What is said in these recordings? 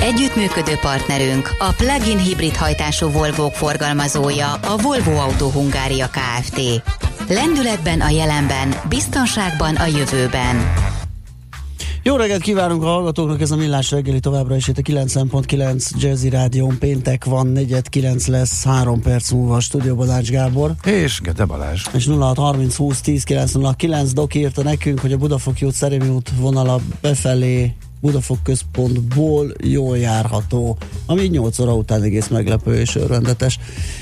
Együttműködő partnerünk a plug-in hibrid hajtású volvo forgalmazója a Volvo Auto Hungária Kft. Lendületben a jelenben, biztonságban a jövőben. Jó reggelt kívánunk a hallgatóknak, ez a Millás reggeli továbbra is itt a 9.9 Jazzy Rádión péntek van, negyed 9 lesz, 3 perc múlva a stúdióban Ács Gábor. És Gede Balázs. És 0630 20 10 909 Dok írta nekünk, hogy a Budafoki út Szerémi út vonala befelé Budafok központból jól járható, ami 8 óra után egész meglepő és örvendetes.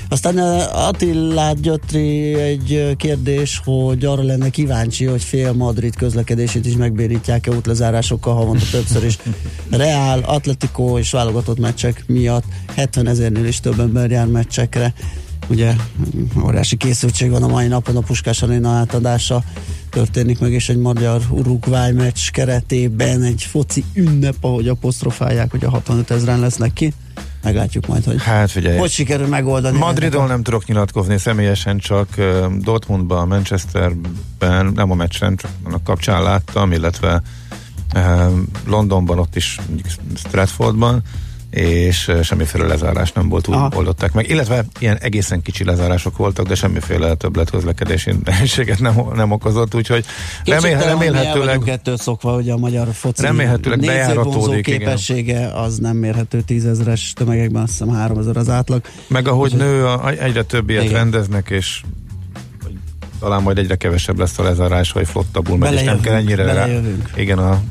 Aztán eh, Attilát Gyötri egy eh, kérdés, hogy arra lenne kíváncsi, hogy fél Madrid közlekedését is megbérítják-e útlezárásokkal havonta többször is. Real, Atletico és válogatott meccsek miatt 70 ezernél is több ember jár meccsekre ugye óriási készültség van a mai napon a Puskás Arena átadása történik meg, és egy magyar Uruguay meccs keretében egy foci ünnep, ahogy apostrofálják, hogy a 65 ezeren lesznek ki. Meglátjuk majd, hogy hát figyelj, hogy sikerül megoldani. Madridon nem tudok nyilatkozni személyesen, csak Dortmundban, Manchesterben, nem a meccsen, csak annak kapcsán láttam, illetve Londonban, ott is Stratfordban, és semmiféle lezárás nem volt, úgy Aha. oldották meg. Illetve ilyen egészen kicsi lezárások voltak, de semmiféle többlet közlekedési nehézséget nem, nem okozott, úgyhogy remél, remélhetőleg... ettől szokva, hogy a magyar foci remélhetőleg bejáratódik, képessége igen. az nem mérhető tízezres tömegekben, azt hiszem háromezer az átlag. Meg ahogy Úgy, nő, a, egyre több ilyet igen. rendeznek, és talán majd egyre kevesebb lesz a lezárás, hogy flottabbul megy, és nem kell ennyire, rá, igen, a,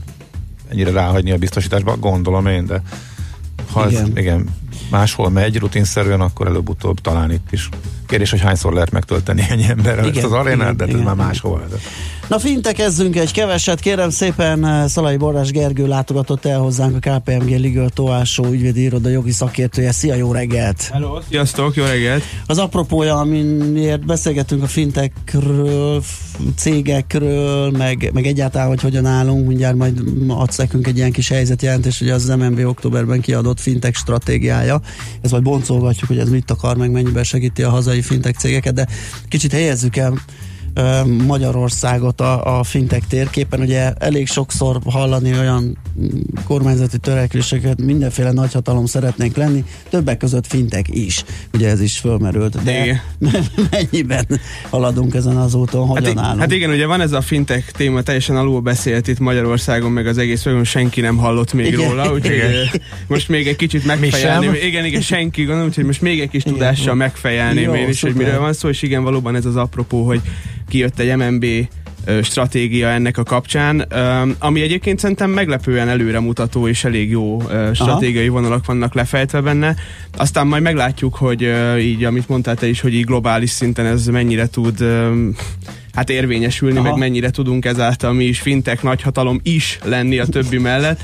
ennyire ráhagyni a biztosításba, gondolom én, de ha igen. Ez, igen, máshol megy rutinszerűen, akkor előbb-utóbb talán itt is. Kérdés, hogy hányszor lehet megtölteni ennyi emberrel ezt az arénát, de ez már máshol. De. Na fintekezzünk egy keveset, kérem szépen eh, Szalai Borrás Gergő látogatott el hozzánk a KPMG Ligő Tóásó ügyvédi iroda jogi szakértője. Szia, jó reggelt! Hello, sziasztok, jó reggelt! Az apropója, amiért beszélgetünk a fintekről, cégekről, meg, meg egyáltalán, hogy hogyan állunk, mindjárt majd adsz nekünk egy ilyen kis helyzetjelentés, hogy az MNB októberben kiadott fintek stratégiája. Ez majd boncolgatjuk, hogy ez mit akar, meg mennyiben segíti a hazai fintek cégeket, de kicsit helyezzük el Magyarországot a, a fintech térképen. Ugye elég sokszor hallani olyan kormányzati törekvéseket, mindenféle nagyhatalom szeretnénk lenni, többek között fintek is. Ugye ez is fölmerült. De igen. mennyiben haladunk ezen az úton, hogyan hát, állunk? Hát igen, ugye van ez a fintech téma, teljesen alul beszélt itt Magyarországon, meg az egész olyan senki nem hallott még igen. róla, úgyhogy igen. most még egy kicsit megfejelni. Igen, igen, senki, gondolom, úgyhogy most még egy kis igen. tudással megfejelném én is, hogy miről van szó, és igen, valóban ez az apropó, hogy kijött egy MNB stratégia ennek a kapcsán, ami egyébként szerintem meglepően előremutató és elég jó stratégiai Aha. vonalak vannak lefejtve benne. Aztán majd meglátjuk, hogy így, amit mondtál te is, hogy így globális szinten ez mennyire tud hát érvényesülni, Aha. meg mennyire tudunk ezáltal mi is fintek nagyhatalom is lenni a többi mellett.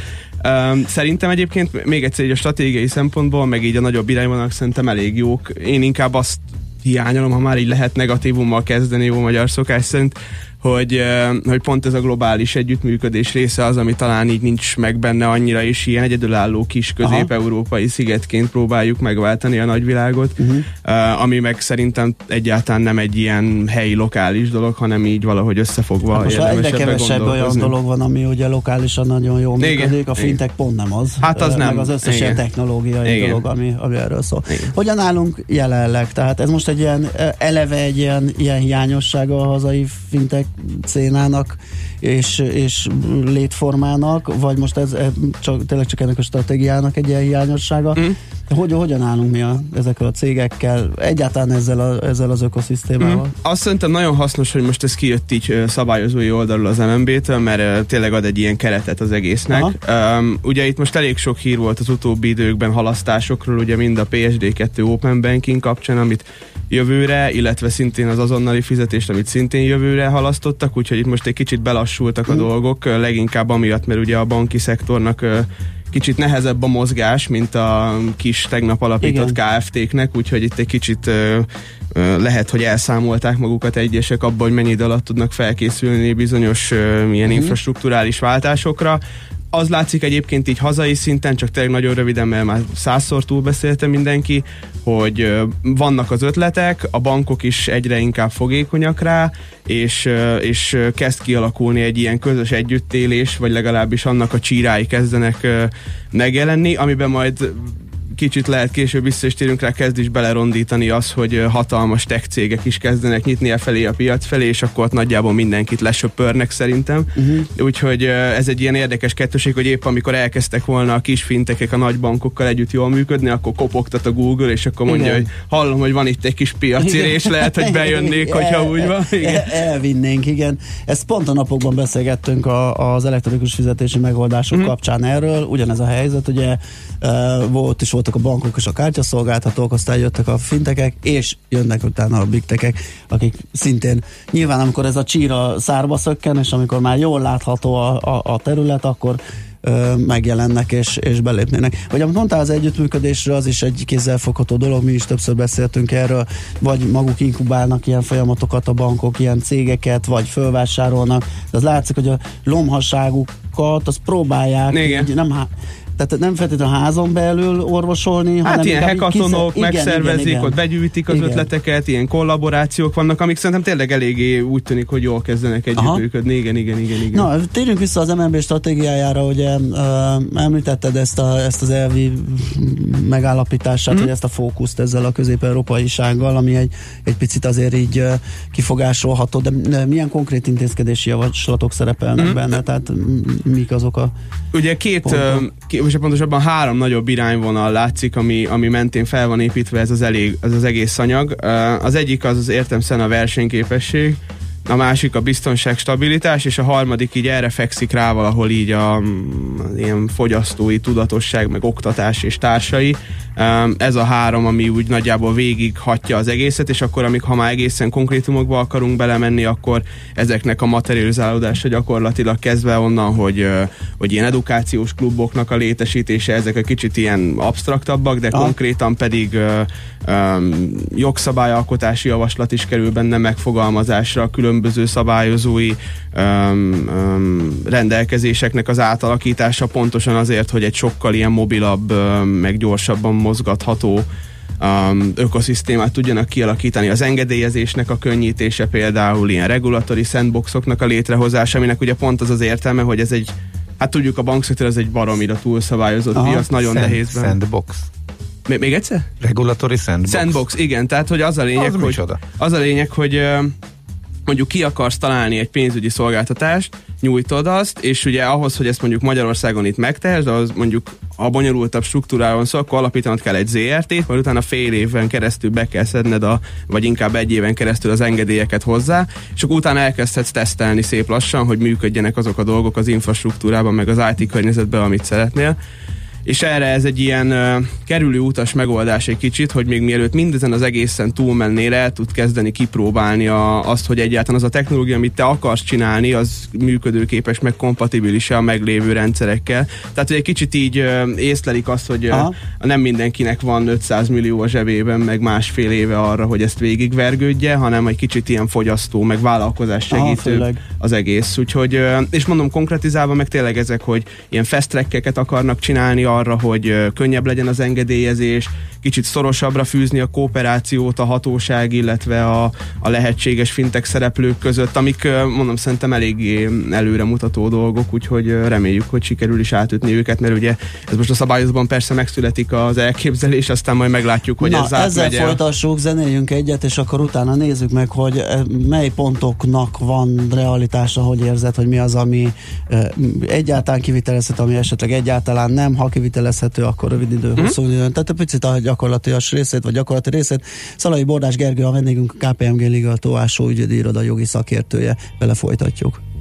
Szerintem egyébként még egyszer így a stratégiai szempontból, meg így a nagyobb irányvonalak szerintem elég jók. Én inkább azt hiányolom, ha már így lehet negatívummal kezdeni jó magyar szokás szerint, hogy, hogy pont ez a globális együttműködés része az, ami talán így nincs meg benne annyira, és ilyen egyedülálló kis közép-európai szigetként próbáljuk megváltani a nagyvilágot, uh-huh. ami meg szerintem egyáltalán nem egy ilyen helyi, lokális dolog, hanem így valahogy összefogva hát most egyre kevesebb olyan dolog van, ami ugye lokálisan nagyon jól működik, a fintech pont nem az. Hát az nem. Meg az összes ilyen technológiai Igen. dolog, ami, ami erről szól. Igen. Hogyan állunk jelenleg? Tehát ez most egy ilyen eleve egy ilyen, ilyen hiányossága a hazai fintech szénának és, és létformának, vagy most ez, ez csak, tényleg csak ennek a stratégiának egy ilyen hiányossága. Mm. Hogy, hogyan állunk mi a, ezekkel a cégekkel, egyáltalán ezzel, a, ezzel az ökoszisztémával? Mm. Azt szerintem nagyon hasznos, hogy most ez kijött így szabályozói oldalról az MNB-től, mert tényleg ad egy ilyen keretet az egésznek. Um, ugye itt most elég sok hír volt az utóbbi időkben halasztásokról, ugye mind a PSD2 Open Banking kapcsán, amit jövőre, illetve szintén az azonnali fizetést, amit szintén jövőre halasztottak, úgyhogy itt most egy kicsit belassultak a mm. dolgok, leginkább amiatt, mert ugye a banki szektornak kicsit nehezebb a mozgás, mint a kis tegnap alapított KFT-knek, úgyhogy itt egy kicsit lehet, hogy elszámolták magukat egyesek abban, hogy mennyi idő alatt tudnak felkészülni bizonyos ilyen uh-huh. infrastruktúrális váltásokra az látszik egyébként így hazai szinten, csak tényleg nagyon röviden, mert már százszor túlbeszélte mindenki, hogy vannak az ötletek, a bankok is egyre inkább fogékonyak rá, és, és kezd kialakulni egy ilyen közös együttélés, vagy legalábbis annak a csírái kezdenek megjelenni, amiben majd kicsit lehet később vissza is térünk rá, kezd is belerondítani az, hogy hatalmas tech cégek is kezdenek nyitni e felé a piac felé, és akkor ott nagyjából mindenkit lesöpörnek szerintem. Uh-huh. Úgyhogy ez egy ilyen érdekes kettőség, hogy épp amikor elkezdtek volna a kis fintekek a nagy bankokkal együtt jól működni, akkor kopogtat a Google, és akkor mondja, Igen. hogy hallom, hogy van itt egy kis piacirés, lehet, hogy bejönnék, igen. hogyha úgy van. Igen. El, elvinnénk, igen. Ezt pont a napokban beszélgettünk a, az elektronikus fizetési megoldások uh-huh. kapcsán erről. Ugyanez a helyzet, ugye volt is volt voltak a bankok és a kártyaszolgáltatók, aztán jöttek a fintekek, és jönnek utána a bigtekek, akik szintén nyilván amikor ez a csíra szárba szökken, és amikor már jól látható a, a, a terület, akkor ö, megjelennek és, és belépnének. Vagy amit mondtál az együttműködésről, az is egy kézzelfogható dolog, mi is többször beszéltünk erről, vagy maguk inkubálnak ilyen folyamatokat a bankok, ilyen cégeket, vagy fölvásárolnak. De az látszik, hogy a lomhaságukat, azt próbálják, Igen. Így, nem, tehát nem feltétlenül a házon belül orvosolni, hát hanem ilyen hekatonok megszervezik, igen, igen, ott begyűjtik az igen. ötleteket, ilyen kollaborációk vannak, amik szerintem tényleg eléggé úgy tűnik, hogy jól kezdenek együttműködni. Igen, igen, igen, igen. Na, térjünk vissza az MNB stratégiájára, ugye uh, említetted ezt, a, ezt az elvi megállapítását, mm. vagy ezt a fókuszt ezzel a közép-európaisággal, ami egy, egy picit azért így uh, kifogásolható, de milyen konkrét intézkedési javaslatok szerepelnek mm. benne, tehát mik azok a Ugye két, uh, és pontosabban három nagyobb irányvonal látszik, ami, ami mentén fel van építve ez az, elég, ez az egész anyag. Az egyik az az értemszerűen a versenyképesség, a másik a biztonság, stabilitás, és a harmadik így erre fekszik rá valahol így a, az ilyen fogyasztói tudatosság, meg oktatás és társai. Ez a három, ami úgy nagyjából végig hatja az egészet, és akkor, amik ha már egészen konkrétumokba akarunk belemenni, akkor ezeknek a materializálódása gyakorlatilag kezdve onnan, hogy, hogy ilyen edukációs kluboknak a létesítése, ezek a kicsit ilyen absztraktabbak, de ah. konkrétan pedig um, jogszabályalkotási javaslat is kerül benne megfogalmazásra, különböző szabályozói um, um, rendelkezéseknek az átalakítása pontosan azért, hogy egy sokkal ilyen mobilabb, um, meg gyorsabban mozgatható um, ökoszisztémát tudjanak kialakítani. Az engedélyezésnek a könnyítése például ilyen regulatori sandboxoknak a létrehozása, aminek ugye pont az az értelme, hogy ez egy Hát tudjuk, a bankszektor ez egy baromira túlszabályozott piac, nagyon Sand, nehéz. Sandbox. Még, még egyszer? Regulatory sandbox. Sandbox, igen. Tehát, hogy az a lényeg, az hogy, az a lényeg, hogy mondjuk ki akarsz találni egy pénzügyi szolgáltatást, nyújtod azt, és ugye ahhoz, hogy ezt mondjuk Magyarországon itt megtehesd, az mondjuk a bonyolultabb struktúrában szó, akkor alapítanod kell egy ZRT-t, majd utána fél éven keresztül be kell szedned, a, vagy inkább egy éven keresztül az engedélyeket hozzá, és akkor utána elkezdhetsz tesztelni szép lassan, hogy működjenek azok a dolgok az infrastruktúrában, meg az IT környezetben, amit szeretnél és erre ez egy ilyen uh, kerülő utas megoldás egy kicsit, hogy még mielőtt mindezen az egészen túlmennél el tud kezdeni kipróbálni a, azt, hogy egyáltalán az a technológia, amit te akarsz csinálni, az működőképes, meg kompatibilis a meglévő rendszerekkel. Tehát, hogy egy kicsit így uh, észlelik azt, hogy uh, nem mindenkinek van 500 millió a zsebében, meg másfél éve arra, hogy ezt végigvergődje, hanem egy kicsit ilyen fogyasztó, meg vállalkozás segítő Aha, az egész. Úgyhogy, uh, és mondom konkretizálva, meg tényleg ezek, hogy ilyen fast akarnak csinálni arra, hogy könnyebb legyen az engedélyezés, kicsit szorosabbra fűzni a kooperációt a hatóság, illetve a, a lehetséges fintek szereplők között, amik mondom szerintem eléggé előremutató dolgok, úgyhogy reméljük, hogy sikerül is átütni őket, mert ugye ez most a szabályozban persze megszületik az elképzelés, aztán majd meglátjuk, hogy Na, ez ezzel megye. folytassuk, zenéljünk egyet, és akkor utána nézzük meg, hogy mely pontoknak van realitása, hogy érzed, hogy mi az, ami egyáltalán kivitelezhető, ami esetleg egyáltalán nem, ha kivitelezhető, akkor rövid idő, mm-hmm. hosszú idő. Tehát egy picit a gyakorlatias részét, vagy gyakorlati részét. Szalai Bordás Gergő, a vendégünk a KPMG Liga Tóásó ügyedi iroda jogi szakértője. Bele folytatjuk.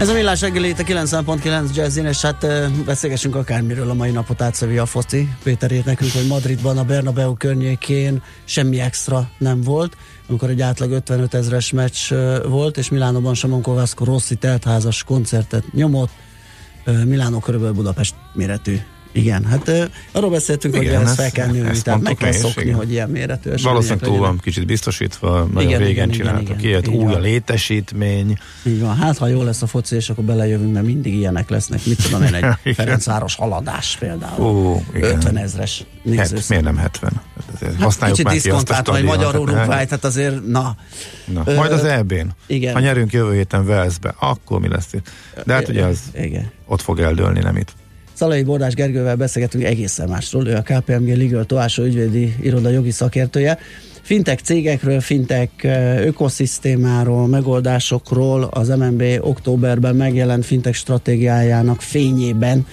Ez a millás reggeli itt a 90.9 Jazzin, és hát beszélgessünk akármiről a mai napot átszövi a foci. Péter írt nekünk, hogy Madridban a Bernabeu környékén semmi extra nem volt, amikor egy átlag 55 ezres meccs volt, és Milánóban Samon Kovászko Rossi teltházas koncertet nyomott. Milánó körülbelül Budapest méretű igen, hát uh, arról beszéltünk, Igen, hogy ezt fel kell nőni, tehát meg kell szokni, igen. hogy ilyen méretű Valószínűleg túl van kicsit biztosítva, nagyon igen, régen igen, csináltak ilyet, új a létesítmény. Így van, hát ha jó lesz a foci, és akkor belejövünk, mert mindig ilyenek lesznek, mit tudom én, egy Ferencváros haladás például, Ó, 50 ezres Hát, miért nem 70? Hát, használjuk kicsit diszkontált, vagy magyar Uruguay, tehát azért, na. na ö, majd az EB-n. Igen. Ha nyerünk jövő héten Velszbe, akkor mi lesz itt? De hát ugye az igen. ott fog eldőlni, nem itt. Szalai Bordás Gergővel beszélgetünk egészen másról, ő a KPMG Legal Toásó ügyvédi iroda jogi szakértője. Fintek cégekről, fintek ökoszisztémáról, megoldásokról az MNB októberben megjelent fintek stratégiájának fényében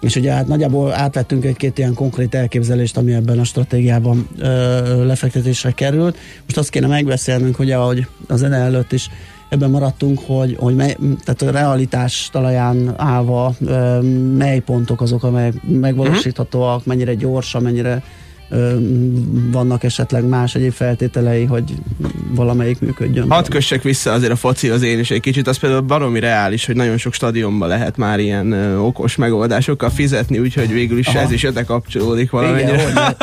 és ugye hát nagyjából átvettünk egy-két ilyen konkrét elképzelést, ami ebben a stratégiában ö, lefektetésre került. Most azt kéne megbeszélnünk, ugye, ahogy az zene előtt is ebben maradtunk, hogy, hogy mely, tehát a realitás talaján állva mely pontok azok, amelyek megvalósíthatóak, mennyire gyorsan, mennyire vannak esetleg más egyéb feltételei, hogy valamelyik működjön. Hadd kössek vissza azért a foci az én is egy kicsit, az például baromi reális, hogy nagyon sok stadionban lehet már ilyen okos megoldásokkal fizetni, úgyhogy végül is Aha. ez is ide kapcsolódik valamennyire. Igen, hogy,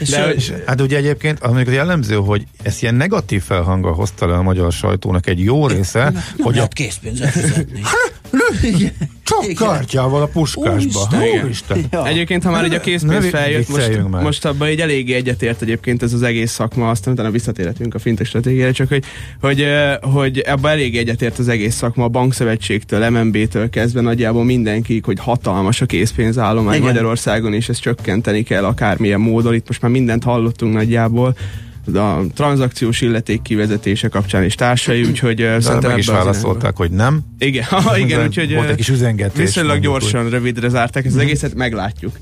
De, és, hát ugye egyébként az mondjuk jellemző, hogy ezt ilyen negatív felhanggal hozta le a magyar sajtónak egy jó része, nem, nem hogy lehet a készpénzzel fizetni. Csak Igen. kártyával a puskásba. Úristen. Úristen. Ja. Egyébként, ha már így a készpénz feljött, most, most abban így eléggé egyetért egyébként ez az egész szakma, aztán utána visszatérhetünk a fintek stratégiára, csak hogy, hogy, hogy ebben eléggé egyetért az egész szakma, a bankszövetségtől, MNB-től kezdve nagyjából mindenki, hogy hatalmas a készpénzállomány Magyarországon, és ezt csökkenteni kell akármilyen módon. Itt most már mindent hallottunk nagyjából a tranzakciós illeték kivezetése kapcsán is társai, úgyhogy De szerintem meg is válaszolták, hogy nem. Igen, ha, igen úgyhogy volt egy kis üzengetés. Viszonylag gyorsan, úgy. rövidre zárták ezt az egészet, meglátjuk.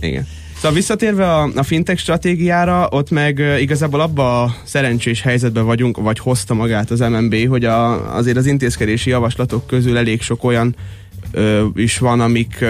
Igen. Szóval visszatérve a, a fintech stratégiára, ott meg igazából abba a szerencsés helyzetben vagyunk, vagy hozta magát az MNB, hogy a, azért az intézkedési javaslatok közül elég sok olyan is van, amik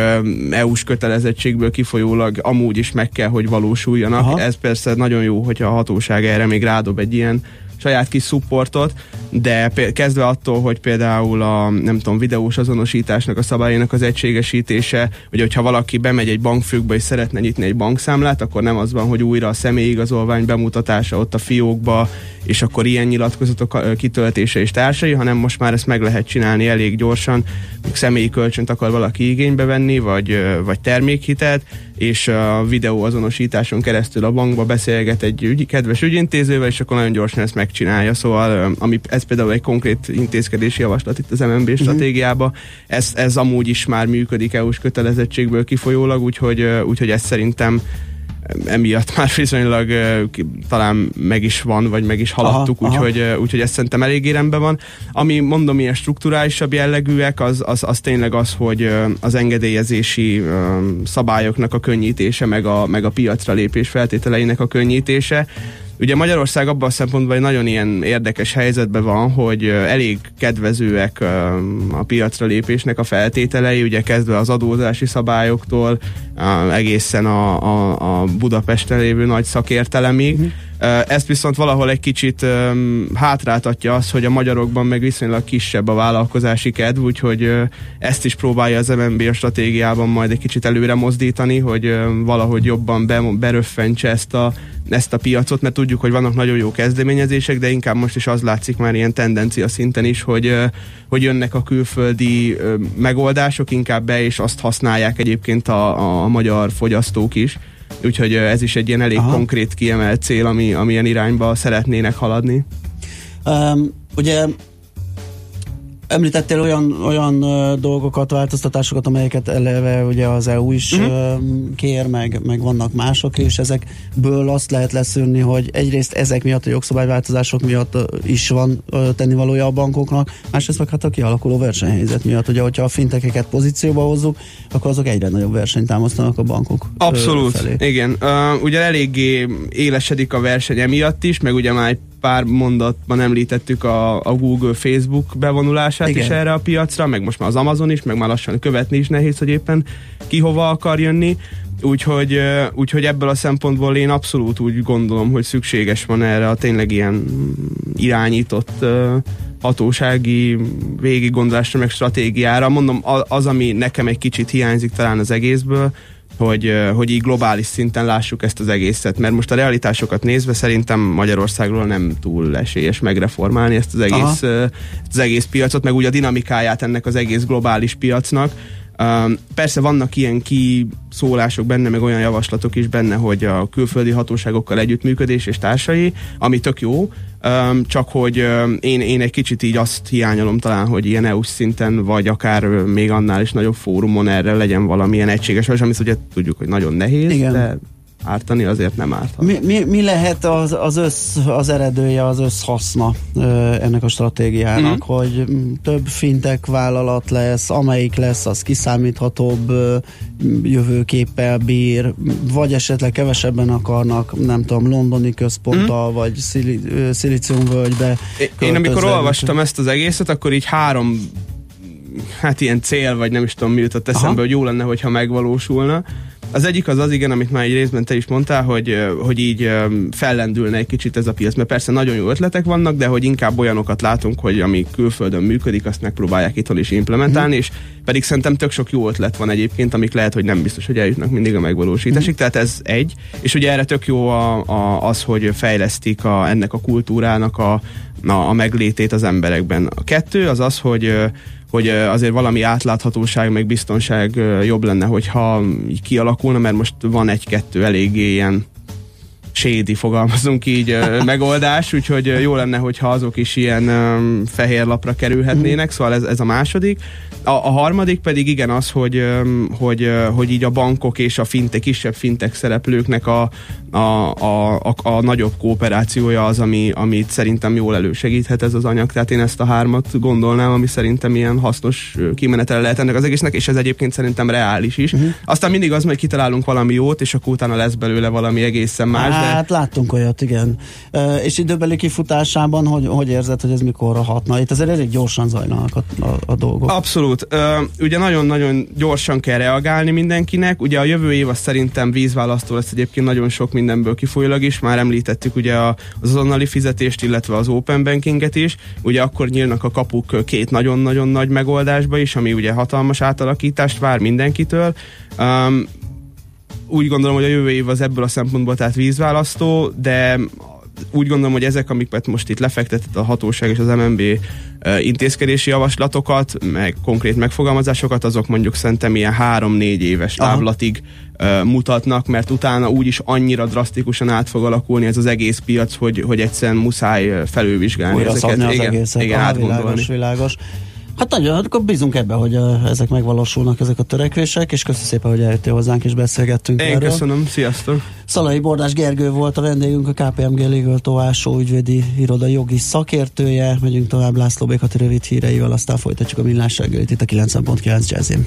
EU-s kötelezettségből kifolyólag amúgy is meg kell, hogy valósuljanak. Aha. Ez persze nagyon jó, hogyha a hatóság erre még rádob egy ilyen saját kis szupportot, de kezdve attól, hogy például a nem tudom, videós azonosításnak a szabályának az egységesítése, hogy hogyha valaki bemegy egy bankfőkbe és szeretne nyitni egy bankszámlát, akkor nem az van, hogy újra a személyigazolvány bemutatása ott a fiókba, és akkor ilyen nyilatkozatok kitöltése és társai, hanem most már ezt meg lehet csinálni elég gyorsan, személyi kölcsönt akar valaki igénybe venni, vagy, vagy termékhitelt, és a videóazonosításon keresztül a bankba beszélget egy ügy, kedves ügyintézővel, és akkor nagyon gyorsan ezt megcsinálja. Szóval ami, ez például egy konkrét intézkedési javaslat itt az MNB uh-huh. stratégiában, ez, ez amúgy is már működik EU-s kötelezettségből kifolyólag, úgyhogy, úgyhogy ez szerintem emiatt már viszonylag talán meg is van, vagy meg is haladtuk, úgyhogy, úgyhogy ez szerintem elég éremben van. Ami mondom, ilyen strukturálisabb jellegűek, az, az, az tényleg az, hogy az engedélyezési szabályoknak a könnyítése, meg a, meg a piacra lépés feltételeinek a könnyítése. Ugye Magyarország abban a szempontból egy nagyon ilyen érdekes helyzetben van, hogy elég kedvezőek a piacra lépésnek a feltételei, ugye kezdve az adózási szabályoktól egészen a, a, a Budapesten lévő nagy szakértelemig. Uh-huh ezt viszont valahol egy kicsit hátráltatja az, hogy a magyarokban meg viszonylag kisebb a vállalkozási kedv, úgyhogy ezt is próbálja az MNB a stratégiában majd egy kicsit előre mozdítani, hogy valahogy jobban beröffentse ezt a, ezt a piacot, mert tudjuk, hogy vannak nagyon jó kezdeményezések, de inkább most is az látszik már ilyen tendencia szinten is, hogy, hogy jönnek a külföldi megoldások inkább be, és azt használják egyébként a, a magyar fogyasztók is Úgyhogy ez is egy ilyen elég Aha. konkrét kiemelt cél, ami, amilyen irányba szeretnének haladni. Um, ugye Említettél olyan, olyan dolgokat, változtatásokat, amelyeket eleve ugye az EU is uh-huh. uh, kér, meg, meg vannak mások, és ezekből azt lehet leszűrni, hogy egyrészt ezek miatt a jogszabályváltozások miatt is van tennivalója a bankoknak, másrészt meg hát a kialakuló versenyhelyzet miatt, ugye, hogyha a fintekeket pozícióba hozzuk, akkor azok egyre nagyobb versenyt támasztanak a bankok Abszolút, felé. igen. Uh, ugye eléggé élesedik a verseny emiatt is, meg ugye már pár mondatban említettük a, a Google, Facebook bevonulását Igen. is erre a piacra, meg most már az Amazon is, meg már lassan követni is nehéz, hogy éppen ki hova akar jönni. Úgyhogy, úgyhogy ebből a szempontból én abszolút úgy gondolom, hogy szükséges van erre a tényleg ilyen irányított hatósági végiggondolásra, meg stratégiára. Mondom, az, ami nekem egy kicsit hiányzik talán az egészből, hogy, hogy így globális szinten lássuk ezt az egészet, mert most a realitásokat nézve szerintem Magyarországról nem túl esélyes megreformálni ezt az egész, ezt az egész piacot, meg úgy a dinamikáját ennek az egész globális piacnak. Persze vannak ilyen kiszólások benne, meg olyan javaslatok is benne, hogy a külföldi hatóságokkal együttműködés és társai, ami tök jó, csak hogy én, én egy kicsit így azt hiányolom talán, hogy ilyen EU szinten, vagy akár még annál is nagyobb fórumon erre legyen valamilyen egységes, vagy amit ugye tudjuk, hogy nagyon nehéz, Igen. de ártani azért nem árt. Mi, mi, mi lehet az, az, össz, az eredője, az összhaszna ö, ennek a stratégiának, mm. hogy több fintek vállalat lesz, amelyik lesz, az kiszámíthatóbb ö, jövőképpel bír, vagy esetleg kevesebben akarnak, nem tudom, londoni központtal, mm. vagy szili, szilíciumvölgybe. Én amikor olvastam ezt az egészet, akkor így három hát ilyen cél, vagy nem is tudom mi jutott eszembe, Aha. hogy jó lenne, hogyha megvalósulna. Az egyik az az igen, amit már egy részben te is mondtál, hogy, hogy így fellendülne egy kicsit ez a piac, mert persze nagyon jó ötletek vannak, de hogy inkább olyanokat látunk, hogy ami külföldön működik, azt megpróbálják itthon is implementálni, mm. és pedig szerintem tök sok jó ötlet van egyébként, amik lehet, hogy nem biztos, hogy eljutnak mindig a megvalósításig, mm. tehát ez egy, és ugye erre tök jó a, a, az, hogy fejlesztik a, ennek a kultúrának a, a, a meglétét az emberekben. A kettő az az, hogy hogy azért valami átláthatóság, meg biztonság jobb lenne, hogyha így kialakulna, mert most van egy-kettő eléggé ilyen sédi, fogalmazunk így, megoldás, úgyhogy jó lenne, hogyha azok is ilyen fehér lapra kerülhetnének, mhm. szóval ez, ez a második. A, a harmadik pedig igen az, hogy, hogy, hogy így a bankok és a finte, kisebb fintek szereplőknek a, a, a, a, a nagyobb kooperációja az, ami, amit szerintem jól elősegíthet ez az anyag. Tehát én ezt a hármat gondolnám, ami szerintem ilyen hasznos kimenetele lehet ennek az egésznek, és ez egyébként szerintem reális is. Uh-huh. Aztán mindig az, hogy kitalálunk valami jót, és akkor utána lesz belőle valami egészen más. Hát de... láttunk olyat, igen. E, és időbeli kifutásában hogy, hogy érzed, hogy ez mikor hatna? Itt azért elég gyorsan zajlanak a, a, a dolgok. Abszolút. E, ugye nagyon-nagyon gyorsan kell reagálni mindenkinek. Ugye a jövő év az szerintem vízválasztó lesz egyébként nagyon sok mindenből kifolyólag is. Már említettük ugye az azonnali fizetést, illetve az open bankinget is. Ugye akkor nyílnak a kapuk két nagyon-nagyon nagy megoldásba is, ami ugye hatalmas átalakítást vár mindenkitől. Um, úgy gondolom, hogy a jövő év az ebből a szempontból tehát vízválasztó, de úgy gondolom, hogy ezek, amiket most itt lefektetett a hatóság és az MNB intézkedési javaslatokat, meg konkrét megfogalmazásokat, azok mondjuk szerintem ilyen három-négy éves távlatig Aha. mutatnak, mert utána úgyis annyira drasztikusan át fog alakulni ez az egész piac, hogy, hogy egyszerűen muszáj felülvizsgálni Újra ezeket. Az igen, egészet. igen, Aha, világos, világos. Hát nagyon, hát akkor bízunk ebbe, hogy ezek megvalósulnak, ezek a törekvések, és köszönöm szépen, hogy eljöttél hozzánk, és beszélgettünk Én erről. köszönöm, sziasztok! Szalai Bordás Gergő volt a vendégünk, a KPMG Legal Továsó ügyvédi iroda jogi szakértője. Megyünk tovább László Békati rövid híreivel, aztán folytatjuk a millás reggelit itt a 90.9 Jazzin.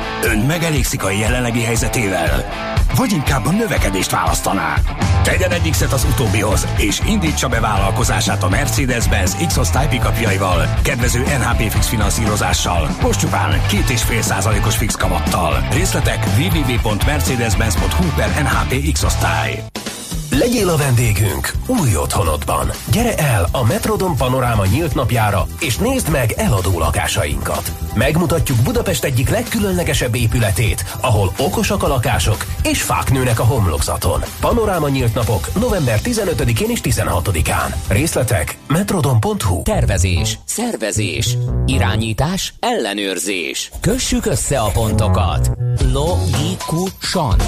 Ön megelégszik a jelenlegi helyzetével? Vagy inkább a növekedést választaná? Tegyen egy X-et az utóbbihoz, és indítsa be vállalkozását a Mercedes-Benz X-osztály pickupjaival, kedvező NHP fix finanszírozással, most csupán 2,5%-os fix kamattal. Részletek www.mercedes-benz.hu per NHP X-osztály. Legyél a vendégünk új otthonodban. Gyere el a Metrodon Panoráma nyílt napjára, és nézd meg eladó lakásainkat. Megmutatjuk Budapest egyik legkülönlegesebb épületét, ahol okosak a lakások, és fák nőnek a homlokzaton. Panoráma nyílt napok november 15-én és 16-án. Részletek metrodon.hu Tervezés, szervezés, irányítás, ellenőrzés. Kössük össze a pontokat. Logikusan,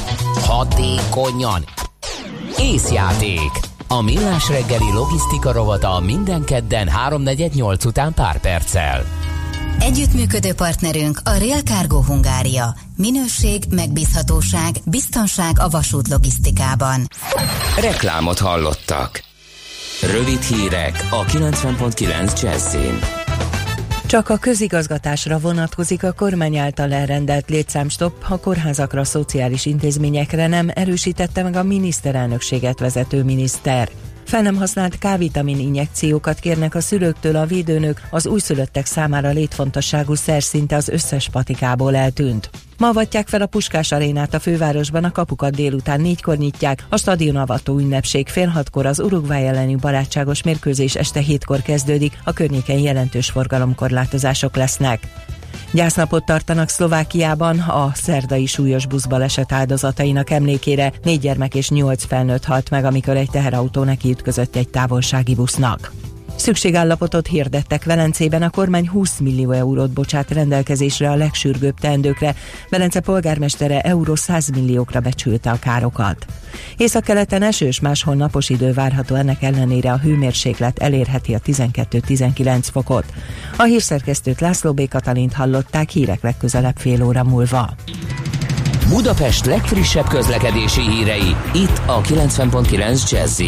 hatékonyan Észjáték. A Millás reggeli logisztika rovata minden kedden 3.48 után pár perccel. Együttműködő partnerünk a Real Cargo Hungária. Minőség, megbízhatóság, biztonság a vasút logisztikában. Reklámot hallottak. Rövid hírek a 90.9 Jazzin. Csak a közigazgatásra vonatkozik a kormány által elrendelt létszámstop, a kórházakra, szociális intézményekre nem erősítette meg a miniszterelnökséget vezető miniszter. Fel nem használt K-vitamin injekciókat kérnek a szülőktől a védőnök, az újszülöttek számára létfontosságú szer szinte az összes patikából eltűnt. Ma avatják fel a Puskás arénát a fővárosban, a kapukat délután négykor nyitják, a stadion avató ünnepség fél hatkor az Uruguay elleni barátságos mérkőzés este hétkor kezdődik, a környéken jelentős forgalomkorlátozások lesznek. Gyásznapot tartanak Szlovákiában a szerdai súlyos buszbaleset áldozatainak emlékére. Négy gyermek és nyolc felnőtt halt meg, amikor egy teherautó neki ütközött egy távolsági busznak. Szükségállapotot hirdettek Velencében, a kormány 20 millió eurót bocsát rendelkezésre a legsürgőbb teendőkre. Velence polgármestere euró 100 milliókra becsülte a károkat. Északkeleten esős, máshol napos idő várható, ennek ellenére a hőmérséklet elérheti a 12-19 fokot. A hírszerkesztőt László B. Katalint hallották hírek legközelebb fél óra múlva. Budapest legfrissebb közlekedési hírei, itt a 90.9 jazz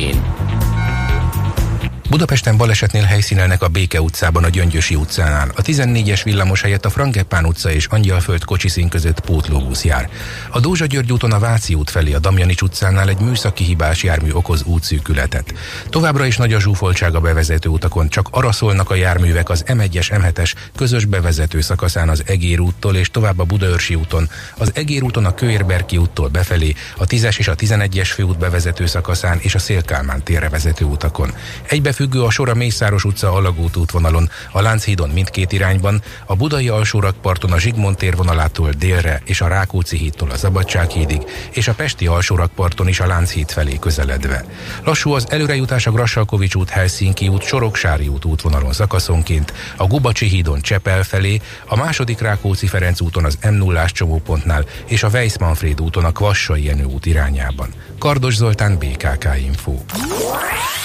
Budapesten balesetnél helyszínelnek a Béke utcában, a Gyöngyösi utcánál. A 14-es villamos helyett a Frangepán utca és Angyalföld kocsiszín között pótlóbusz jár. A Dózsa György úton a Váci út felé a Damjanics utcánál egy műszaki hibás jármű okoz útszűkületet. Továbbra is nagy a zsúfoltság a bevezető utakon, csak arra szólnak a járművek az M1-es, M7-es közös bevezető szakaszán az Egér úttól és tovább a Budaörsi úton, az Egér úton a Kőérberki úttól befelé, a 10-es és a 11-es főút bevezető szakaszán és a Szélkálmán térre vezető utakon. Egybe függő a sor a Mészáros utca Alagút útvonalon, a Lánchídon mindkét irányban, a Budai alsórakparton a Zsigmond térvonalától délre és a Rákóczi hídtól a Szabadsághídig, és a Pesti alsórakparton is a Lánchíd felé közeledve. Lassú az előrejutás a Grassalkovics út, Helsinki út, Soroksári út útvonalon szakaszonként, a Gubacsi hídon Csepel felé, a második Rákóczi Ferenc úton az m 0 csomópontnál és a Weiss Manfred úton a Kvassai Jenő út irányában. Kardos Zoltán, BKK Info.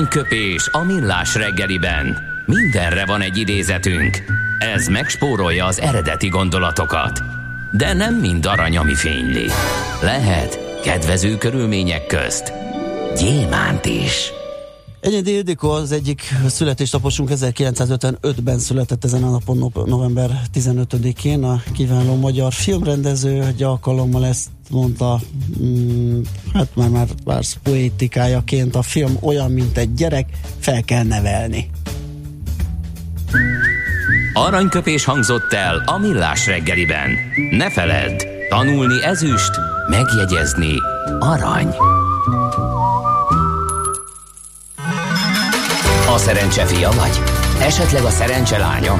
Aranyköpés a millás reggeliben. Mindenre van egy idézetünk. Ez megspórolja az eredeti gondolatokat. De nem mind arany, ami fényli. Lehet kedvező körülmények közt gyémánt is. Egyedi Ildikó az egyik születésnaposunk 1955-ben született ezen a napon november 15-én. A kiváló magyar filmrendező egy alkalommal ezt mondta, mm, hát már, már, már poétikájaként a film olyan, mint egy gyerek, fel kell nevelni. Aranyköpés hangzott el a millás reggeliben. Ne feledd, tanulni ezüst, megjegyezni arany. A szerencse fia vagy? Esetleg a szerencse lánya?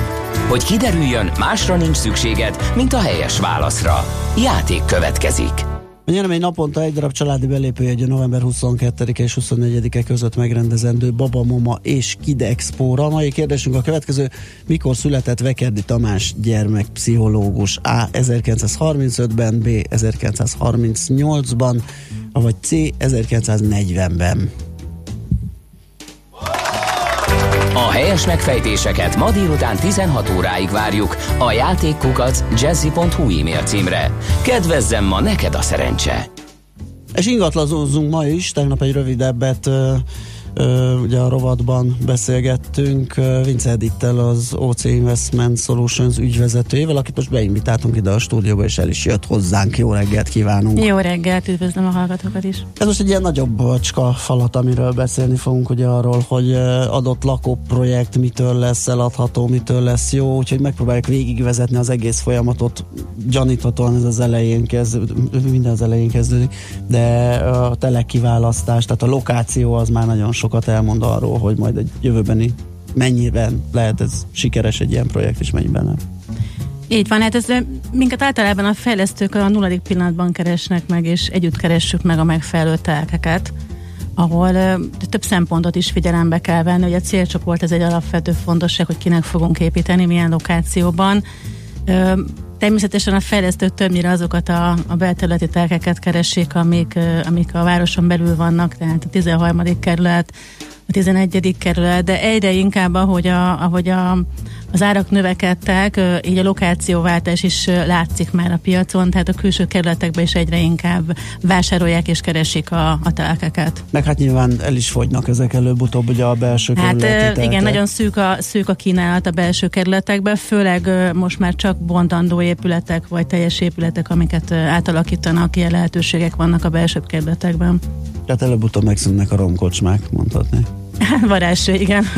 Hogy kiderüljön, másra nincs szükséged, mint a helyes válaszra. Játék következik. A nyeremény naponta egy darab családi belépőjegy a november 22 és 24-e között megrendezendő Baba Mama és Kid Expo-ra. Mai kérdésünk a következő. Mikor született Vekerdi Tamás gyermekpszichológus? A. 1935-ben, B. 1938-ban, vagy C. 1940-ben. A helyes megfejtéseket ma délután 16 óráig várjuk a játékkukac jazzy.hu e-mail címre. Kedvezzem ma neked a szerencse! És ingatlazózzunk ma is, tegnap egy rövidebbet ugye a rovatban beszélgettünk Vince Edittel, az OC Investment Solutions ügyvezetőjével, akit most beinvitáltunk ide a stúdióba, és el is jött hozzánk. Jó reggelt kívánunk! Jó reggelt, üdvözlöm a hallgatókat is! Ez most egy ilyen nagyobb bacska falat, amiről beszélni fogunk, ugye arról, hogy adott lakóprojekt mitől lesz eladható, mitől lesz jó, úgyhogy megpróbáljuk végigvezetni az egész folyamatot. Gyaníthatóan ez az elején kezd, minden az elején kezdődik, de a telekiválasztás, tehát a lokáció az már nagyon sokat elmond arról, hogy majd egy jövőbeni mennyiben lehet ez sikeres egy ilyen projekt, és mennyiben nem. Így van, hát ez minket általában a fejlesztők a nulladik pillanatban keresnek meg, és együtt keressük meg a megfelelő telkeket, ahol több szempontot is figyelembe kell venni, hogy a célcsoport ez egy alapvető fontosság, hogy kinek fogunk építeni, milyen lokációban. Természetesen a fejlesztők többnyire azokat a, a belterületi telkeket keresik, amik, amik a városon belül vannak, tehát a 13. kerület, a 11. kerület, de egyre inkább, ahogy a, ahogy a az árak növekedtek, így a lokációváltás is látszik már a piacon, tehát a külső kerületekben is egyre inkább vásárolják és keresik a, a telkeket. Meg hát nyilván el is fogynak ezek előbb-utóbb ugye a belső Hát igen, nagyon szűk a, szűk a kínálat a belső kerületekben, főleg most már csak bontandó épületek vagy teljes épületek, amiket átalakítanak, ilyen lehetőségek vannak a belső kerületekben. Tehát előbb-utóbb megszűnnek a romkocsmák, mondhatni. Varázső, igen.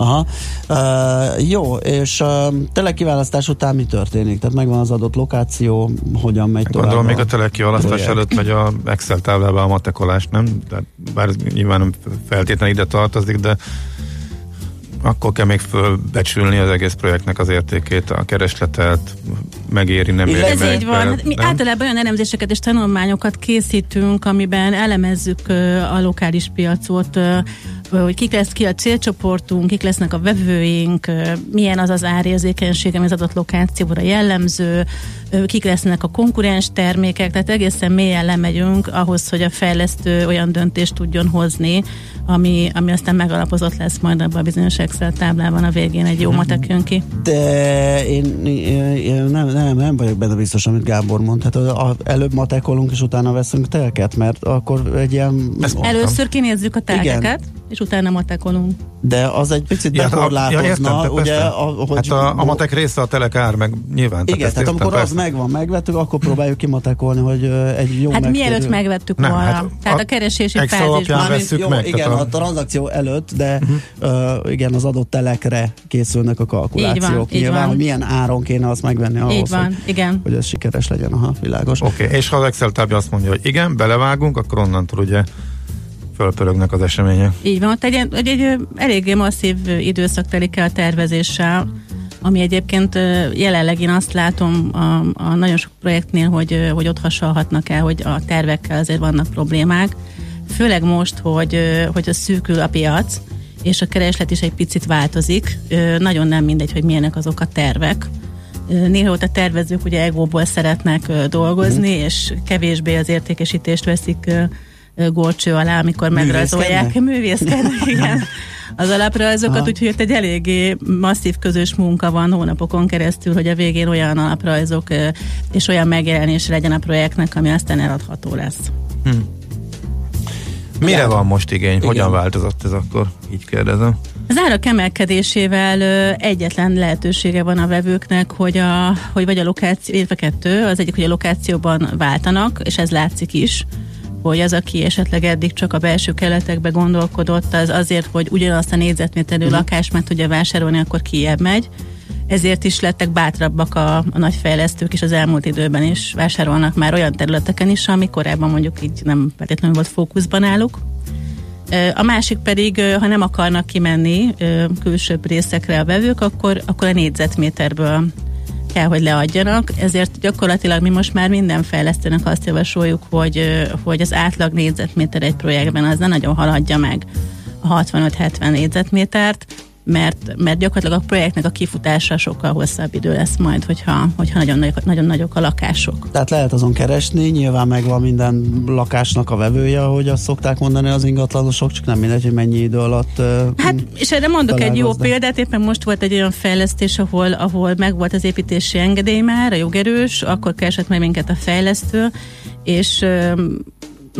Aha. Uh, jó, és uh, telekiválasztás után mi történik? Tehát megvan az adott lokáció, hogyan megy tovább? Gondolom, még a telekiválasztás előtt megy a Excel táblába a matekolás, nem? De bár nyilván nem feltétlenül ide tartozik, de akkor kell még fölbecsülni az egész projektnek az értékét, a keresletet, megéri, nem éri Ez meg, így van. Hát mi nem? általában olyan elemzéseket és tanulmányokat készítünk, amiben elemezzük a lokális piacot, hogy kik lesz ki a célcsoportunk, kik lesznek a vevőink, milyen az az árérzékenység, ami az adott lokációra jellemző, kik lesznek a konkurens termékek, tehát egészen mélyen lemegyünk ahhoz, hogy a fejlesztő olyan döntést tudjon hozni, ami, ami aztán megalapozott lesz majd abban a bizonyos Excel táblában a végén egy jó matek jön ki. De én, én nem, nem, nem vagyok benne biztos, amit Gábor mond. Hát a, a, előbb matekolunk, és utána veszünk telket, mert akkor egy ilyen... Először kinézzük a telkeket, Igen. és utána matekolunk. De az egy picit ja, bekorlátozna, ja, értem, ugye? A, hogy hát a, a matek része a telekár, meg nyilván. Igen, tehát, tehát amikor persze. az megvan, megvettük, akkor próbáljuk kimatekolni, hogy egy jó Hát mielőtt megvettük nem, volna. Hát tehát a, a keresési fázisban. veszük jó, meg. Igen, a... a tranzakció előtt, de uh-huh. uh, igen, az adott telekre készülnek a kalkulációk. Így van, Nyilván, így van. hogy milyen áron kéne azt megvenni ahhoz, így van, hogy, igen. hogy ez sikeres legyen. Aha, világos. Oké, okay. és ha az Excel tábla azt mondja, hogy igen, belevágunk, akkor onnantól ugye fölpörögnek az események. Így van, ott egy, egy, egy eléggé masszív időszak telik el a tervezéssel, ami egyébként jelenleg én azt látom a, a nagyon sok projektnél, hogy, hogy ott hasonlhatnak el, hogy a tervekkel azért vannak problémák. Főleg most, hogy, hogy a szűkül a piac, és a kereslet is egy picit változik. Nagyon nem mindegy, hogy milyenek azok a tervek. Néha ott a tervezők ugye egóból szeretnek dolgozni, mm. és kevésbé az értékesítést veszik górcső alá, amikor megrajzolják. Művészkednek, igen. Az alaprajzokat, úgyhogy itt egy eléggé masszív közös munka van hónapokon keresztül, hogy a végén olyan alaprajzok és olyan megjelenés legyen a projektnek, ami aztán eladható lesz. Hm. Mire van most igény? Igen. Hogyan változott ez akkor? Így kérdezem. Az árak emelkedésével egyetlen lehetősége van a vevőknek, hogy, a, hogy vagy a lokáció, illetve kettő, az egyik, hogy a lokációban váltanak, és ez látszik is, hogy az, aki esetleg eddig csak a belső keletekbe gondolkodott, az azért, hogy ugyanazt a négyzetméterű uh-huh. lakást meg tudja vásárolni, akkor kiebb megy. Ezért is lettek bátrabbak a, a nagy fejlesztők, és az elmúlt időben is vásárolnak már olyan területeken is, ami korábban mondjuk így nem feltétlenül volt fókuszban álluk. A másik pedig, ha nem akarnak kimenni külsőbb részekre a vevők, akkor, akkor a négyzetméterből kell, hogy leadjanak, ezért gyakorlatilag mi most már minden fejlesztőnek azt javasoljuk, hogy, hogy az átlag négyzetméter egy projektben az ne nagyon haladja meg a 65-70 négyzetmétert, mert, mert gyakorlatilag a projektnek a kifutása sokkal hosszabb idő lesz majd, hogyha, hogyha nagyon, nagyok, nagyon nagyok a lakások. Tehát lehet azon keresni, nyilván megvan minden lakásnak a vevője, hogy azt szokták mondani az ingatlanosok, csak nem mindegy, hogy mennyi idő alatt. Hát, és erre mondok egy jó példát, éppen most volt egy olyan fejlesztés, ahol, ahol megvolt az építési engedély már, a jogerős, akkor keresett meg minket a fejlesztő, és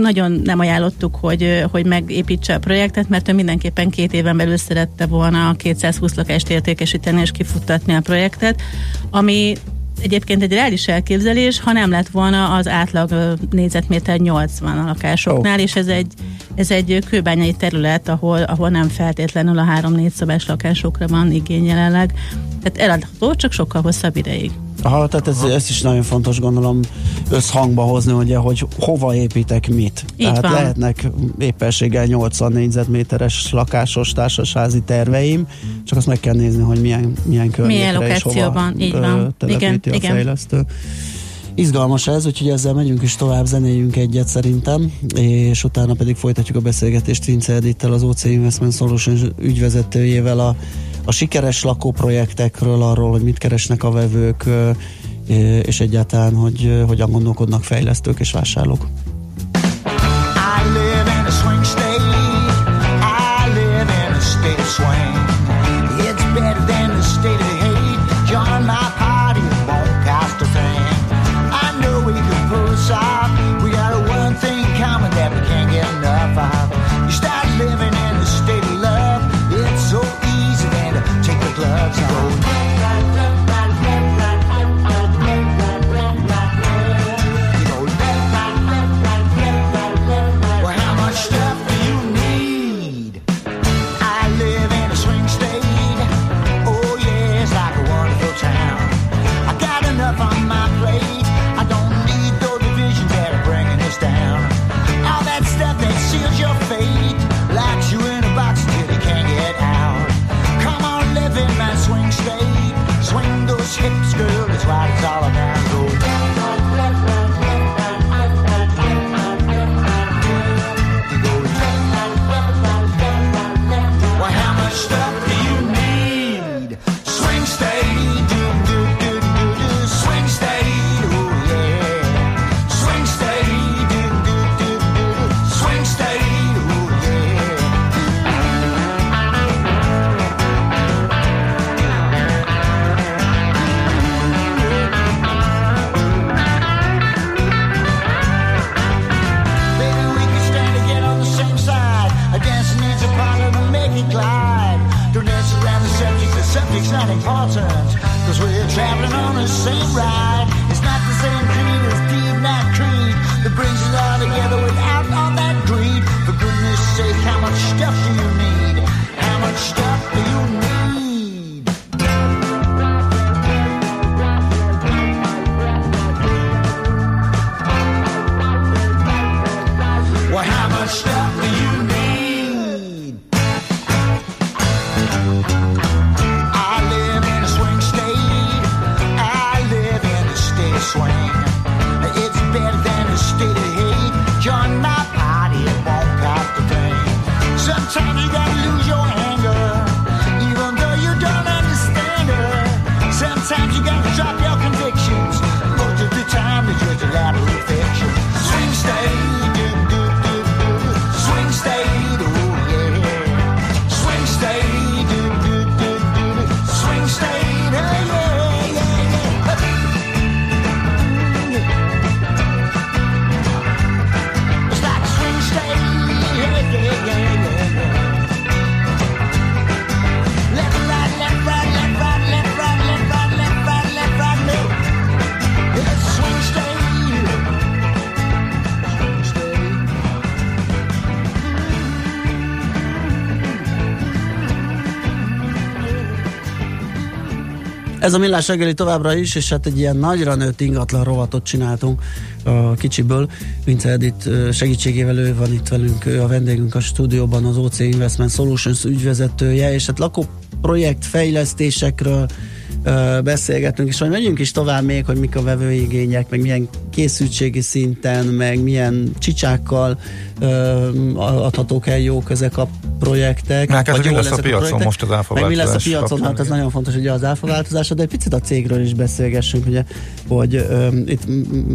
nagyon nem ajánlottuk, hogy, hogy megépítse a projektet, mert ő mindenképpen két éven belül szerette volna a 220 lakást értékesíteni és kifuttatni a projektet, ami egyébként egy reális elképzelés, ha nem lett volna az átlag négyzetméter 80 a lakásoknál, oh. és ez egy, ez egy kőbányai terület, ahol, ahol nem feltétlenül a három-négy szobás lakásokra van igény jelenleg. Tehát eladható, csak sokkal hosszabb ideig. Aha, tehát ez, ez is nagyon fontos gondolom összhangba hozni, ugye, hogy hova építek mit. Így tehát van. lehetnek éppenséggel 80 négyzetméteres lakásos társasházi terveim, csak azt meg kell nézni, hogy milyen, milyen környékre milyen és hova így van. igen, a igen. fejlesztő. Izgalmas ez, úgyhogy ezzel megyünk is tovább, zenéljünk egyet szerintem, és utána pedig folytatjuk a beszélgetést Vince Edittel, az OC Investment Solutions ügyvezetőjével a a sikeres lakóprojektekről, arról, hogy mit keresnek a vevők, és egyáltalán, hogy hogyan gondolkodnak fejlesztők és vásárlók. Ez a millás reggeli továbbra is, és hát egy ilyen nagyra nőtt ingatlan rovatot csináltunk a kicsiből. Vince Edith segítségével ő van itt velünk, ő a vendégünk a stúdióban, az OC Investment Solutions ügyvezetője, és hát lakóprojekt fejlesztésekről beszélgetünk, és majd megyünk is tovább még, hogy mik a vevőigények, meg milyen készültségi szinten, meg milyen csicsákkal adhatók el jók ezek a projektek. Meg hát, mi lesz a piacon a most az áfaváltozás? Meg mi lesz a piacon, hát ez nagyon fontos, hogy az áfaváltozás, de egy picit a cégről is beszélgessünk, ugye, hogy um, itt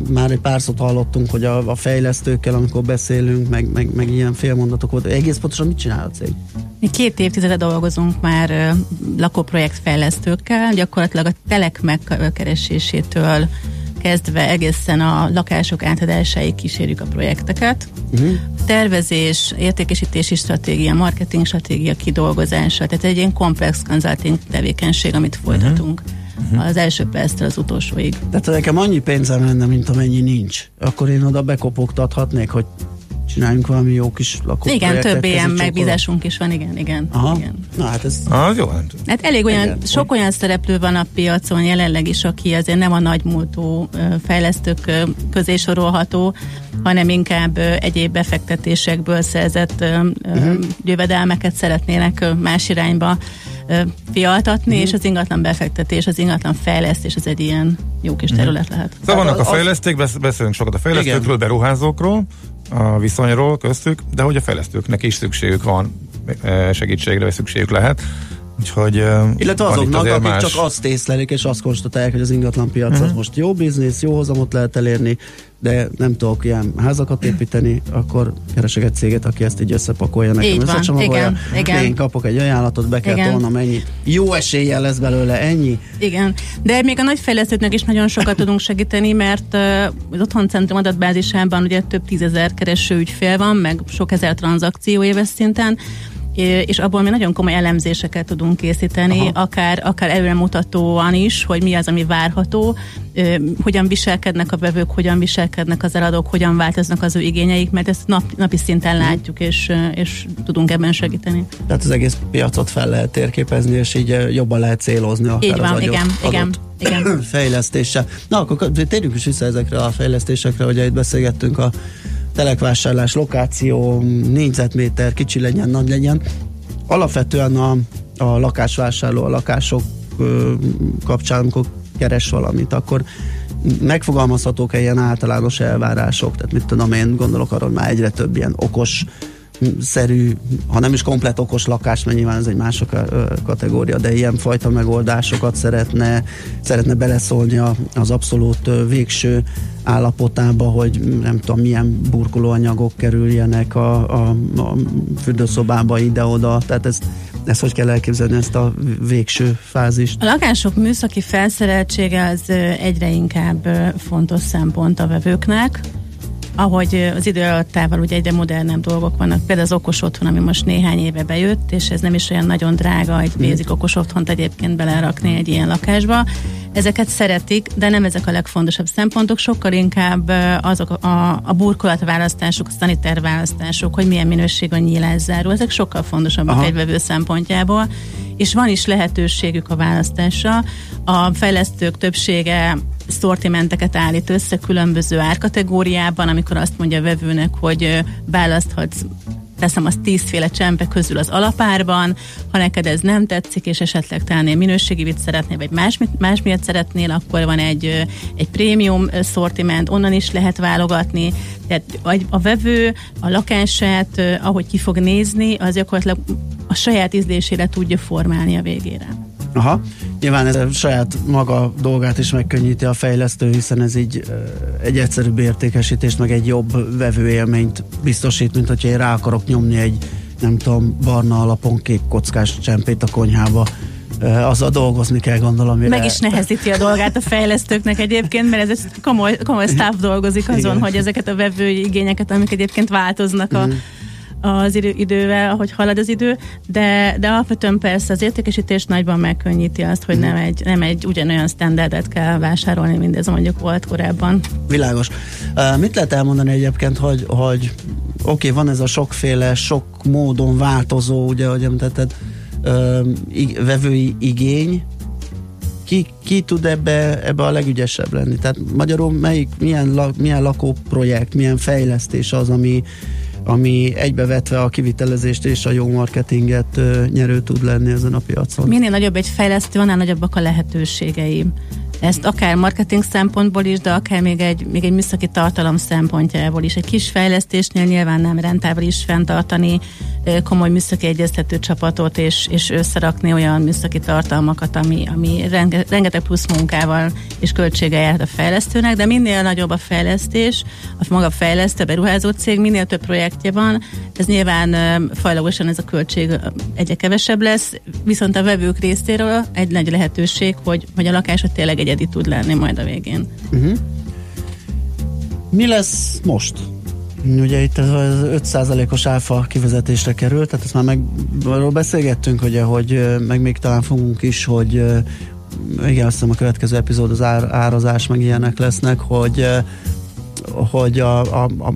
már egy pár szót hallottunk, hogy a, a fejlesztőkkel, amikor beszélünk, meg, meg, meg ilyen félmondatok volt. Egész pontosan mit csinál a cég? Mi két évtizede dolgozunk már uh, lakóprojekt fejlesztőkkel, gyakorlatilag a telek megkeresésétől kezdve egészen a lakások átadásáig kísérjük a projekteket. Uh-huh. Tervezés, értékesítési stratégia, marketing stratégia kidolgozása, tehát egy ilyen komplex consulting tevékenység, amit folytatunk. Uh-huh. Az első perctől az utolsóig. Tehát ha nekem annyi pénzem lenne, mint amennyi nincs, akkor én oda bekopogtathatnék, hogy csináljunk valami jó kis lakó Igen, több ilyen megbízásunk is van, igen, igen. Aha. igen. Na hát ez... Ah, jó. Hát elég olyan, igen. sok olyan szereplő van a piacon jelenleg is, aki azért nem a nagymúltú fejlesztők közé sorolható, hanem inkább egyéb befektetésekből szerzett uh-huh. jövedelmeket szeretnének más irányba fialtatni, uh-huh. és az ingatlan befektetés, az ingatlan fejlesztés az egy ilyen jó kis terület lehet. Szóval vannak a fejleszték, beszélünk sokat a fejlesztőkről, beruházókról, a viszonyról köztük, de hogy a fejlesztőknek is szükségük van e, segítségre, vagy szükségük lehet. Úgyhogy, Illetve azoknak, akik más... csak azt észlelik, és azt konstatálják, hogy az ingatlan piac uh-huh. az mhm. most jó biznisz, jó hozamot lehet elérni, de nem tudok ilyen házakat építeni, akkor keresek egy céget, aki ezt így összepakolja nekem, így van, igen, igen. én kapok egy ajánlatot, be kell tolnom ennyi. Jó eséllyel lesz belőle ennyi. Igen, de még a nagy fejlesztőknek is nagyon sokat tudunk segíteni, mert az Otthoncentrum adatbázisában ugye több tízezer kereső ügyfél van, meg sok ezer tranzakció éves szinten, és abból mi nagyon komoly elemzéseket tudunk készíteni, Aha. akár, akár előremutatóan is, hogy mi az, ami várható, hogyan viselkednek a vevők, hogyan viselkednek az eladók, hogyan változnak az ő igényeik, mert ezt nap, napi szinten mhm. látjuk, és, és tudunk ebben segíteni. Tehát az egész piacot fel lehet térképezni, és így jobban lehet célozni akár így van, az igen, igen, igen. fejlesztése. Na, akkor térjünk is vissza ezekre a fejlesztésekre, hogy itt beszélgettünk a telekvásárlás, lokáció, négyzetméter, kicsi legyen, nagy legyen. Alapvetően a, a lakásvásárló, a lakások ö, kapcsán, amikor keres valamit, akkor megfogalmazhatók-e ilyen általános elvárások? Tehát mit tudom én, gondolok arra, hogy már egyre több ilyen okos szerű, ha nem is komplet okos lakás, mert nyilván ez egy mások kategória, de ilyen fajta megoldásokat szeretne, szeretne beleszólni az abszolút végső állapotába, hogy nem tudom, milyen burkolóanyagok kerüljenek a, a, a fürdőszobába ide-oda, tehát ez ezt hogy kell elképzelni, ezt a végső fázist? A lakások műszaki felszereltsége az egyre inkább fontos szempont a vevőknek ahogy az idő alattával ugye egyre modernebb dolgok vannak, például az okos otthon, ami most néhány éve bejött, és ez nem is olyan nagyon drága egy mhm. basic okos otthont egyébként belerakni egy ilyen lakásba. Ezeket szeretik, de nem ezek a legfontosabb szempontok, sokkal inkább azok a, a burkolatválasztások, a szaniter választások, hogy milyen minőség a nyílászáró, ezek sokkal fontosabbak Aha. egy vevő szempontjából, és van is lehetőségük a választásra. A fejlesztők többsége szortimenteket állít össze különböző árkategóriában, amikor azt mondja a vevőnek, hogy választhatsz teszem az tízféle csempe közül az alapárban, ha neked ez nem tetszik, és esetleg talán minőségi vitt szeretnél, vagy más, más miatt szeretnél, akkor van egy, egy prémium szortiment, onnan is lehet válogatni. Tehát a vevő a lakását, ahogy ki fog nézni, az gyakorlatilag a saját ízlésére tudja formálni a végére. Aha, nyilván ez a saját maga dolgát is megkönnyíti a fejlesztő, hiszen ez így egy egyszerűbb értékesítést, meg egy jobb vevőélményt biztosít, mint hogyha én rá akarok nyomni egy nem tudom, barna alapon kék kockás csempét a konyhába azzal dolgozni kell, gondolom. Mire... Meg is nehezíti a dolgát a fejlesztőknek egyébként, mert ez komoly, komoly staff dolgozik azon, Igen. hogy ezeket a vevői igényeket, amik egyébként változnak a, mm az idő, idővel, ahogy halad az idő, de, de alapvetően persze az értékesítés nagyban megkönnyíti azt, hogy nem egy, nem egy ugyanolyan standardet kell vásárolni, mint ez mondjuk volt korábban. Világos. Uh, mit lehet elmondani egyébként, hogy, hogy oké, okay, van ez a sokféle, sok módon változó, ugye, ahogy említetted, uh, vevői igény, ki, ki tud ebbe, ebbe a legügyesebb lenni? Tehát magyarul melyik, milyen, la, milyen lakóprojekt, milyen fejlesztés az, ami, ami egybevetve a kivitelezést és a jó marketinget nyerő tud lenni ezen a piacon. Minél nagyobb egy fejlesztő, annál nagyobbak a lehetőségei. Ezt akár marketing szempontból is, de akár még egy, még egy műszaki tartalom szempontjából is. Egy kis fejlesztésnél nyilván nem rentábilis fenntartani komoly műszaki egyeztető csapatot, és, és összerakni olyan műszaki tartalmakat, ami, ami renge, rengeteg plusz munkával és költsége járt a fejlesztőnek, de minél nagyobb a fejlesztés, a maga fejlesztő, beruházó cég, minél több projektje van, ez nyilván fajlagosan ez a költség egyre kevesebb lesz, viszont a vevők részéről egy nagy lehetőség, hogy, hogy a lakásot tényleg egy egyedi tud lenni majd a végén. Uh-huh. Mi lesz most? Ugye itt az 5%-os áfa kivezetésre került, tehát ezt már meg arról beszélgettünk, ugye, hogy meg még talán fogunk is, hogy igen, azt hiszem a következő epizód az ár, árazás, meg ilyenek lesznek, hogy hogy a, a, a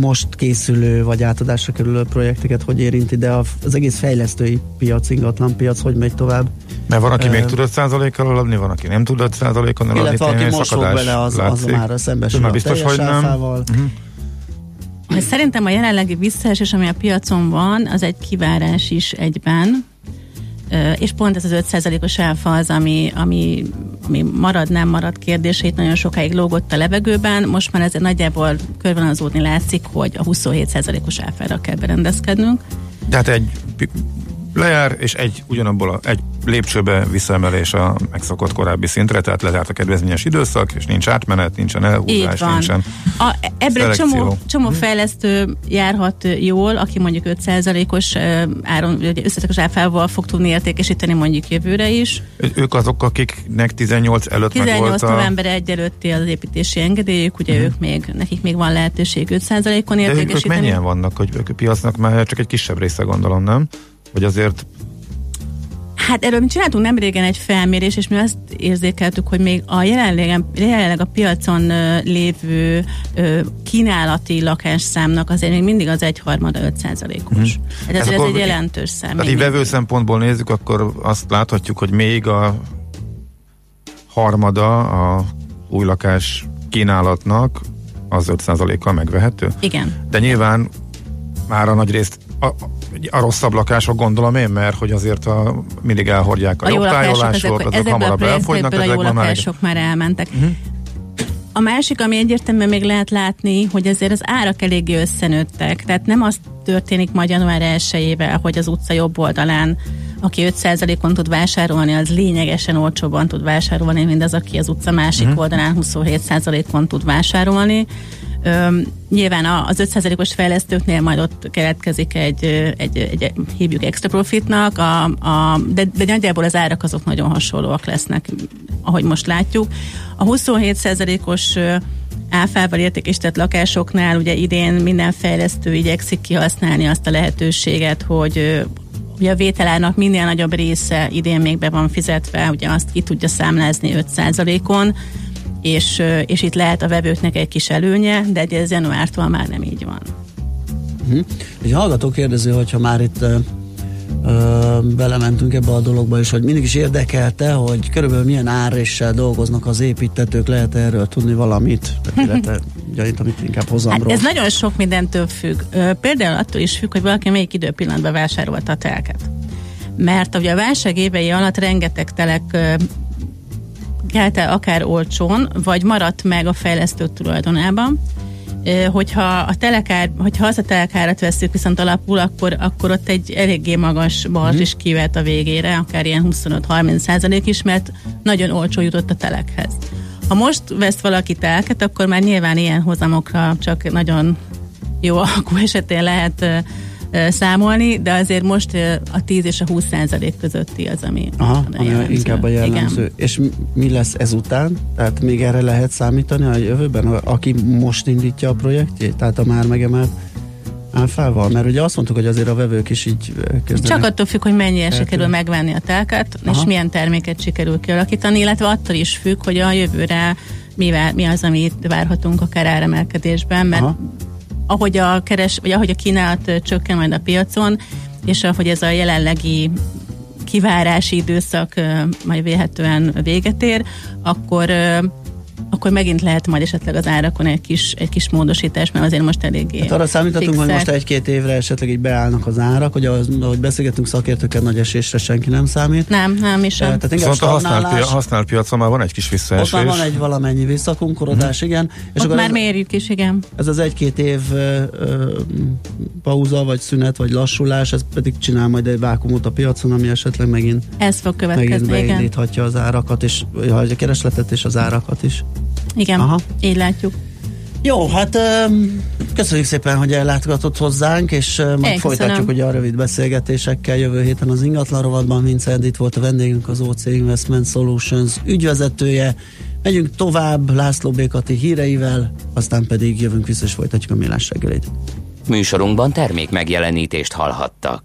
most készülő vagy átadásra kerülő projekteket hogy érinti, de az egész fejlesztői piac, ingatlan piac, hogy megy tovább. Mert van, aki még tud 5%-kal eladni, van, aki nem tud 5%-on eladni. Illetve aki most fog bele, az, az már szembesül a biztos, hogy nem. Uh-huh. Szerintem a jelenlegi visszaesés, ami a piacon van, az egy kivárás is egyben, és pont ez az 5%-os áfa az, ami, ami, ami marad, nem marad kérdését nagyon sokáig lógott a levegőben, most már ezért nagyjából körvonalazódni látszik, hogy a 27%-os áfára kell berendezkednünk. Tehát egy lejár, és egy ugyanabból a, egy lépcsőbe visszaemelés a megszokott korábbi szintre, tehát lezárt a kedvezményes időszak, és nincs átmenet, nincsen elhúzás, nincsen a, Ebben egy csomó, csomó fejlesztő járhat jól, aki mondjuk 5%-os áron, összetekos áfával fog tudni értékesíteni mondjuk jövőre is. Ők azok, akiknek 18 előtt 18 meg volt a... november 1 előtti az építési engedélyük, ugye uh-huh. ők még, nekik még van lehetőség 5%-on értékesíteni. De ők mennyien vannak, hogy ők a piacnak már csak egy kisebb része gondolom, nem? Hogy azért Hát erről mi csináltunk nem régen egy felmérés, és mi azt érzékeltük, hogy még a jelenleg, jelenleg a piacon lévő kínálati lakásszámnak azért még mindig az egyharmada 5 százalékos. Hmm. Hát ez, ez egy jelentős szám. Tehát így vevő szempontból nézzük, akkor azt láthatjuk, hogy még a harmada a új lakás kínálatnak az 5%-kal megvehető? Igen. De nyilván már a nagy részt a, a rosszabb lakások gondolom én, mert hogy azért a, mindig elhordják a, a jobb tájolások, ezek, ezek hamarabb elfogynak, ezek a jó lakások már elmentek. Uh-huh. A másik, ami egyértelműen még lehet látni, hogy azért az árak eléggé összenőttek. Tehát nem az történik majd január 1 hogy az utca jobb oldalán aki 5%-on tud vásárolni, az lényegesen olcsóban tud vásárolni, mint az, aki az utca másik uh-huh. oldalán 27%-on tud vásárolni. Üm, nyilván az 5%-os fejlesztőknél majd ott keletkezik egy, egy, egy, hívjuk extra profitnak, a, a, de, de nagyjából az árak azok nagyon hasonlóak lesznek, ahogy most látjuk. A 27%-os áfával értékesített lakásoknál ugye idén minden fejlesztő igyekszik kihasználni azt a lehetőséget, hogy ugye a vételárnak minél nagyobb része idén még be van fizetve, ugye azt ki tudja számlázni 5%-on, és, és itt lehet a vevőknek egy kis előnye, de ez januártól már nem így van. Uh-huh. Egy hallgató kérdező, hogyha már itt uh, belementünk ebbe a dologba, és hogy mindig is érdekelte, hogy körülbelül milyen áréssel dolgoznak az építetők, lehet erről tudni valamit, illetve gyanít, amit inkább hozamról. Hát ez nagyon sok mindentől függ. Például attól is függ, hogy valaki melyik időpillanatban vásárolta a telket. Mert ugye a válság évei alatt rengeteg telek kelte akár olcsón, vagy maradt meg a fejlesztő tulajdonában. Hogyha a telekár, hogyha az a telekárat veszük viszont alapul, akkor, akkor ott egy eléggé magas bars mm. is kivet a végére, akár ilyen 25-30 százalék is, mert nagyon olcsó jutott a telekhez. Ha most vesz valaki telket, akkor már nyilván ilyen hozamokra csak nagyon jó alkú esetén lehet számolni, de azért most a 10 és a 20 százalék közötti az, ami, Aha, ami jellemző. inkább a jellemző. Igen. És mi lesz ezután? Tehát még erre lehet számítani a jövőben, aki most indítja a projektjét? Tehát a már megemelt áfával? Mert ugye azt mondtuk, hogy azért a vevők is így kezdenek. Csak attól függ, hogy mennyire sikerül megvenni a telket, Aha. és milyen terméket sikerül kialakítani, illetve attól is függ, hogy a jövőre mivel, mi az, amit várhatunk akár áremelkedésben, mert Aha ahogy a keres, vagy ahogy a kínálat csökken majd a piacon, és ahogy ez a jelenlegi kivárási időszak majd véhetően véget ér, akkor akkor megint lehet majd esetleg az árakon egy kis, egy kis módosítás, mert azért most eléggé hát arra számíthatunk, fixek. hogy most egy-két évre esetleg így beállnak az árak, hogy ahogy beszélgetünk szakértőkkel, nagy esésre senki nem számít. Nem, nem is. Tehát Viszont a használt, pia, használt piacon már van egy kis visszaesés. Ott már van egy valamennyi visszakunkorodás, hmm. igen. És Ott akkor már ez, mérjük is, igen. Ez az egy-két év ö, ö, pauza, vagy szünet, vagy lassulás, ez pedig csinál majd egy vákumot a piacon, ami esetleg megint, ez fog következni, megint beindíthatja az árakat, és a keresletet és az árakat is. Igen, Aha. így látjuk. Jó, hát köszönjük szépen, hogy ellátogatott hozzánk, és majd Én folytatjuk ugye a rövid beszélgetésekkel jövő héten az ingatlan rovatban. Vince Edith volt a vendégünk, az OC Investment Solutions ügyvezetője. Megyünk tovább László Békati híreivel, aztán pedig jövünk vissza és folytatjuk a millás reggelit. Műsorunkban termék megjelenítést hallhattak.